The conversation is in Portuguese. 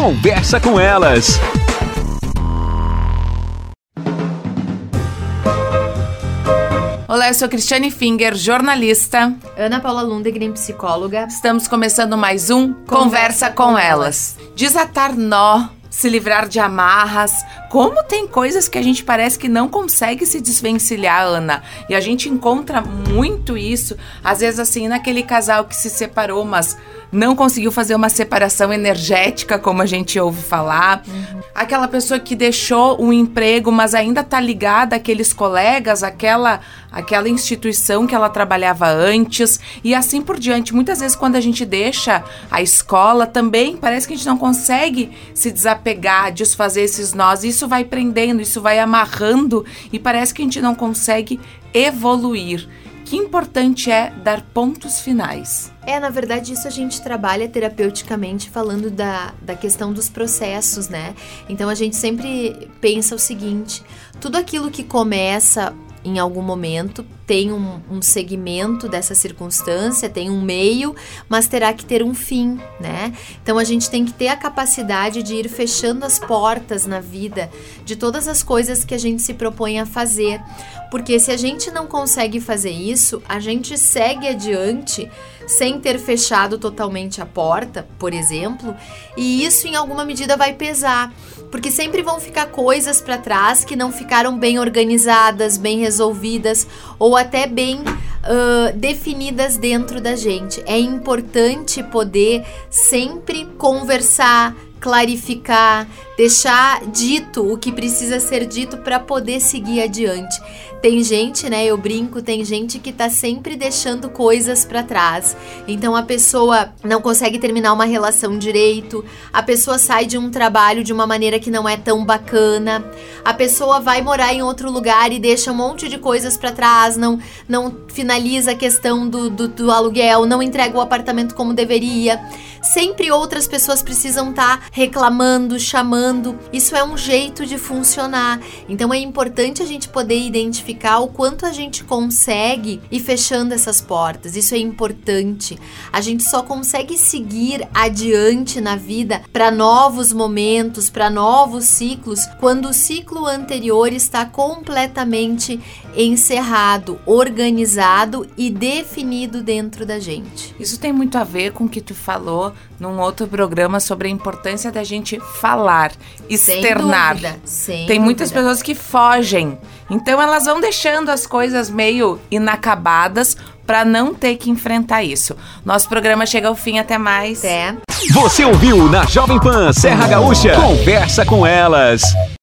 Conversa com elas. Olá, eu sou Cristiane Finger, jornalista. Ana Paula Lundegren, psicóloga. Estamos começando mais um Conversa, Conversa com, com elas. elas. Desatar nó, se livrar de amarras. Como tem coisas que a gente parece que não consegue se desvencilhar, Ana. E a gente encontra muito isso, às vezes assim, naquele casal que se separou, mas não conseguiu fazer uma separação energética, como a gente ouve falar. Uhum. Aquela pessoa que deixou um emprego, mas ainda tá ligada àqueles colegas, àquela, àquela instituição que ela trabalhava antes, e assim por diante. Muitas vezes, quando a gente deixa a escola, também parece que a gente não consegue se desapegar, desfazer esses nós. Isso vai prendendo, isso vai amarrando, e parece que a gente não consegue evoluir que importante é dar pontos finais. É, na verdade, isso a gente trabalha terapeuticamente falando da, da questão dos processos, né? Então a gente sempre pensa o seguinte: tudo aquilo que começa em algum momento, tem um, um, segmento dessa circunstância, tem um meio, mas terá que ter um fim, né? Então a gente tem que ter a capacidade de ir fechando as portas na vida de todas as coisas que a gente se propõe a fazer, porque se a gente não consegue fazer isso, a gente segue adiante sem ter fechado totalmente a porta, por exemplo, e isso em alguma medida vai pesar, porque sempre vão ficar coisas para trás que não ficaram bem organizadas, bem resolvidas ou até bem uh, definidas dentro da gente. É importante poder sempre conversar, clarificar, deixar dito o que precisa ser dito para poder seguir adiante. Tem gente, né, eu brinco, tem gente que tá sempre deixando coisas para trás. Então a pessoa não consegue terminar uma relação direito, a pessoa sai de um trabalho de uma maneira que não é tão bacana, a pessoa vai morar em outro lugar e deixa um monte de coisas para trás, não não finaliza a questão do, do, do aluguel, não entrega o apartamento como deveria. Sempre outras pessoas precisam estar tá reclamando, chamando. Isso é um jeito de funcionar. Então é importante a gente poder identificar o quanto a gente consegue ir fechando essas portas. Isso é importante. A gente só consegue seguir adiante na vida para novos momentos, para novos ciclos, quando o ciclo anterior está completamente encerrado, organizado e definido dentro da gente. Isso tem muito a ver com o que tu falou num outro programa sobre a importância da gente falar, externar. Sem dúvida, sem tem muitas dúvida. pessoas que fogem. Então elas vão deixando as coisas meio inacabadas para não ter que enfrentar isso. Nosso programa chega ao fim, até mais. Até. Você ouviu na Jovem Pan Serra Gaúcha? Conversa com elas.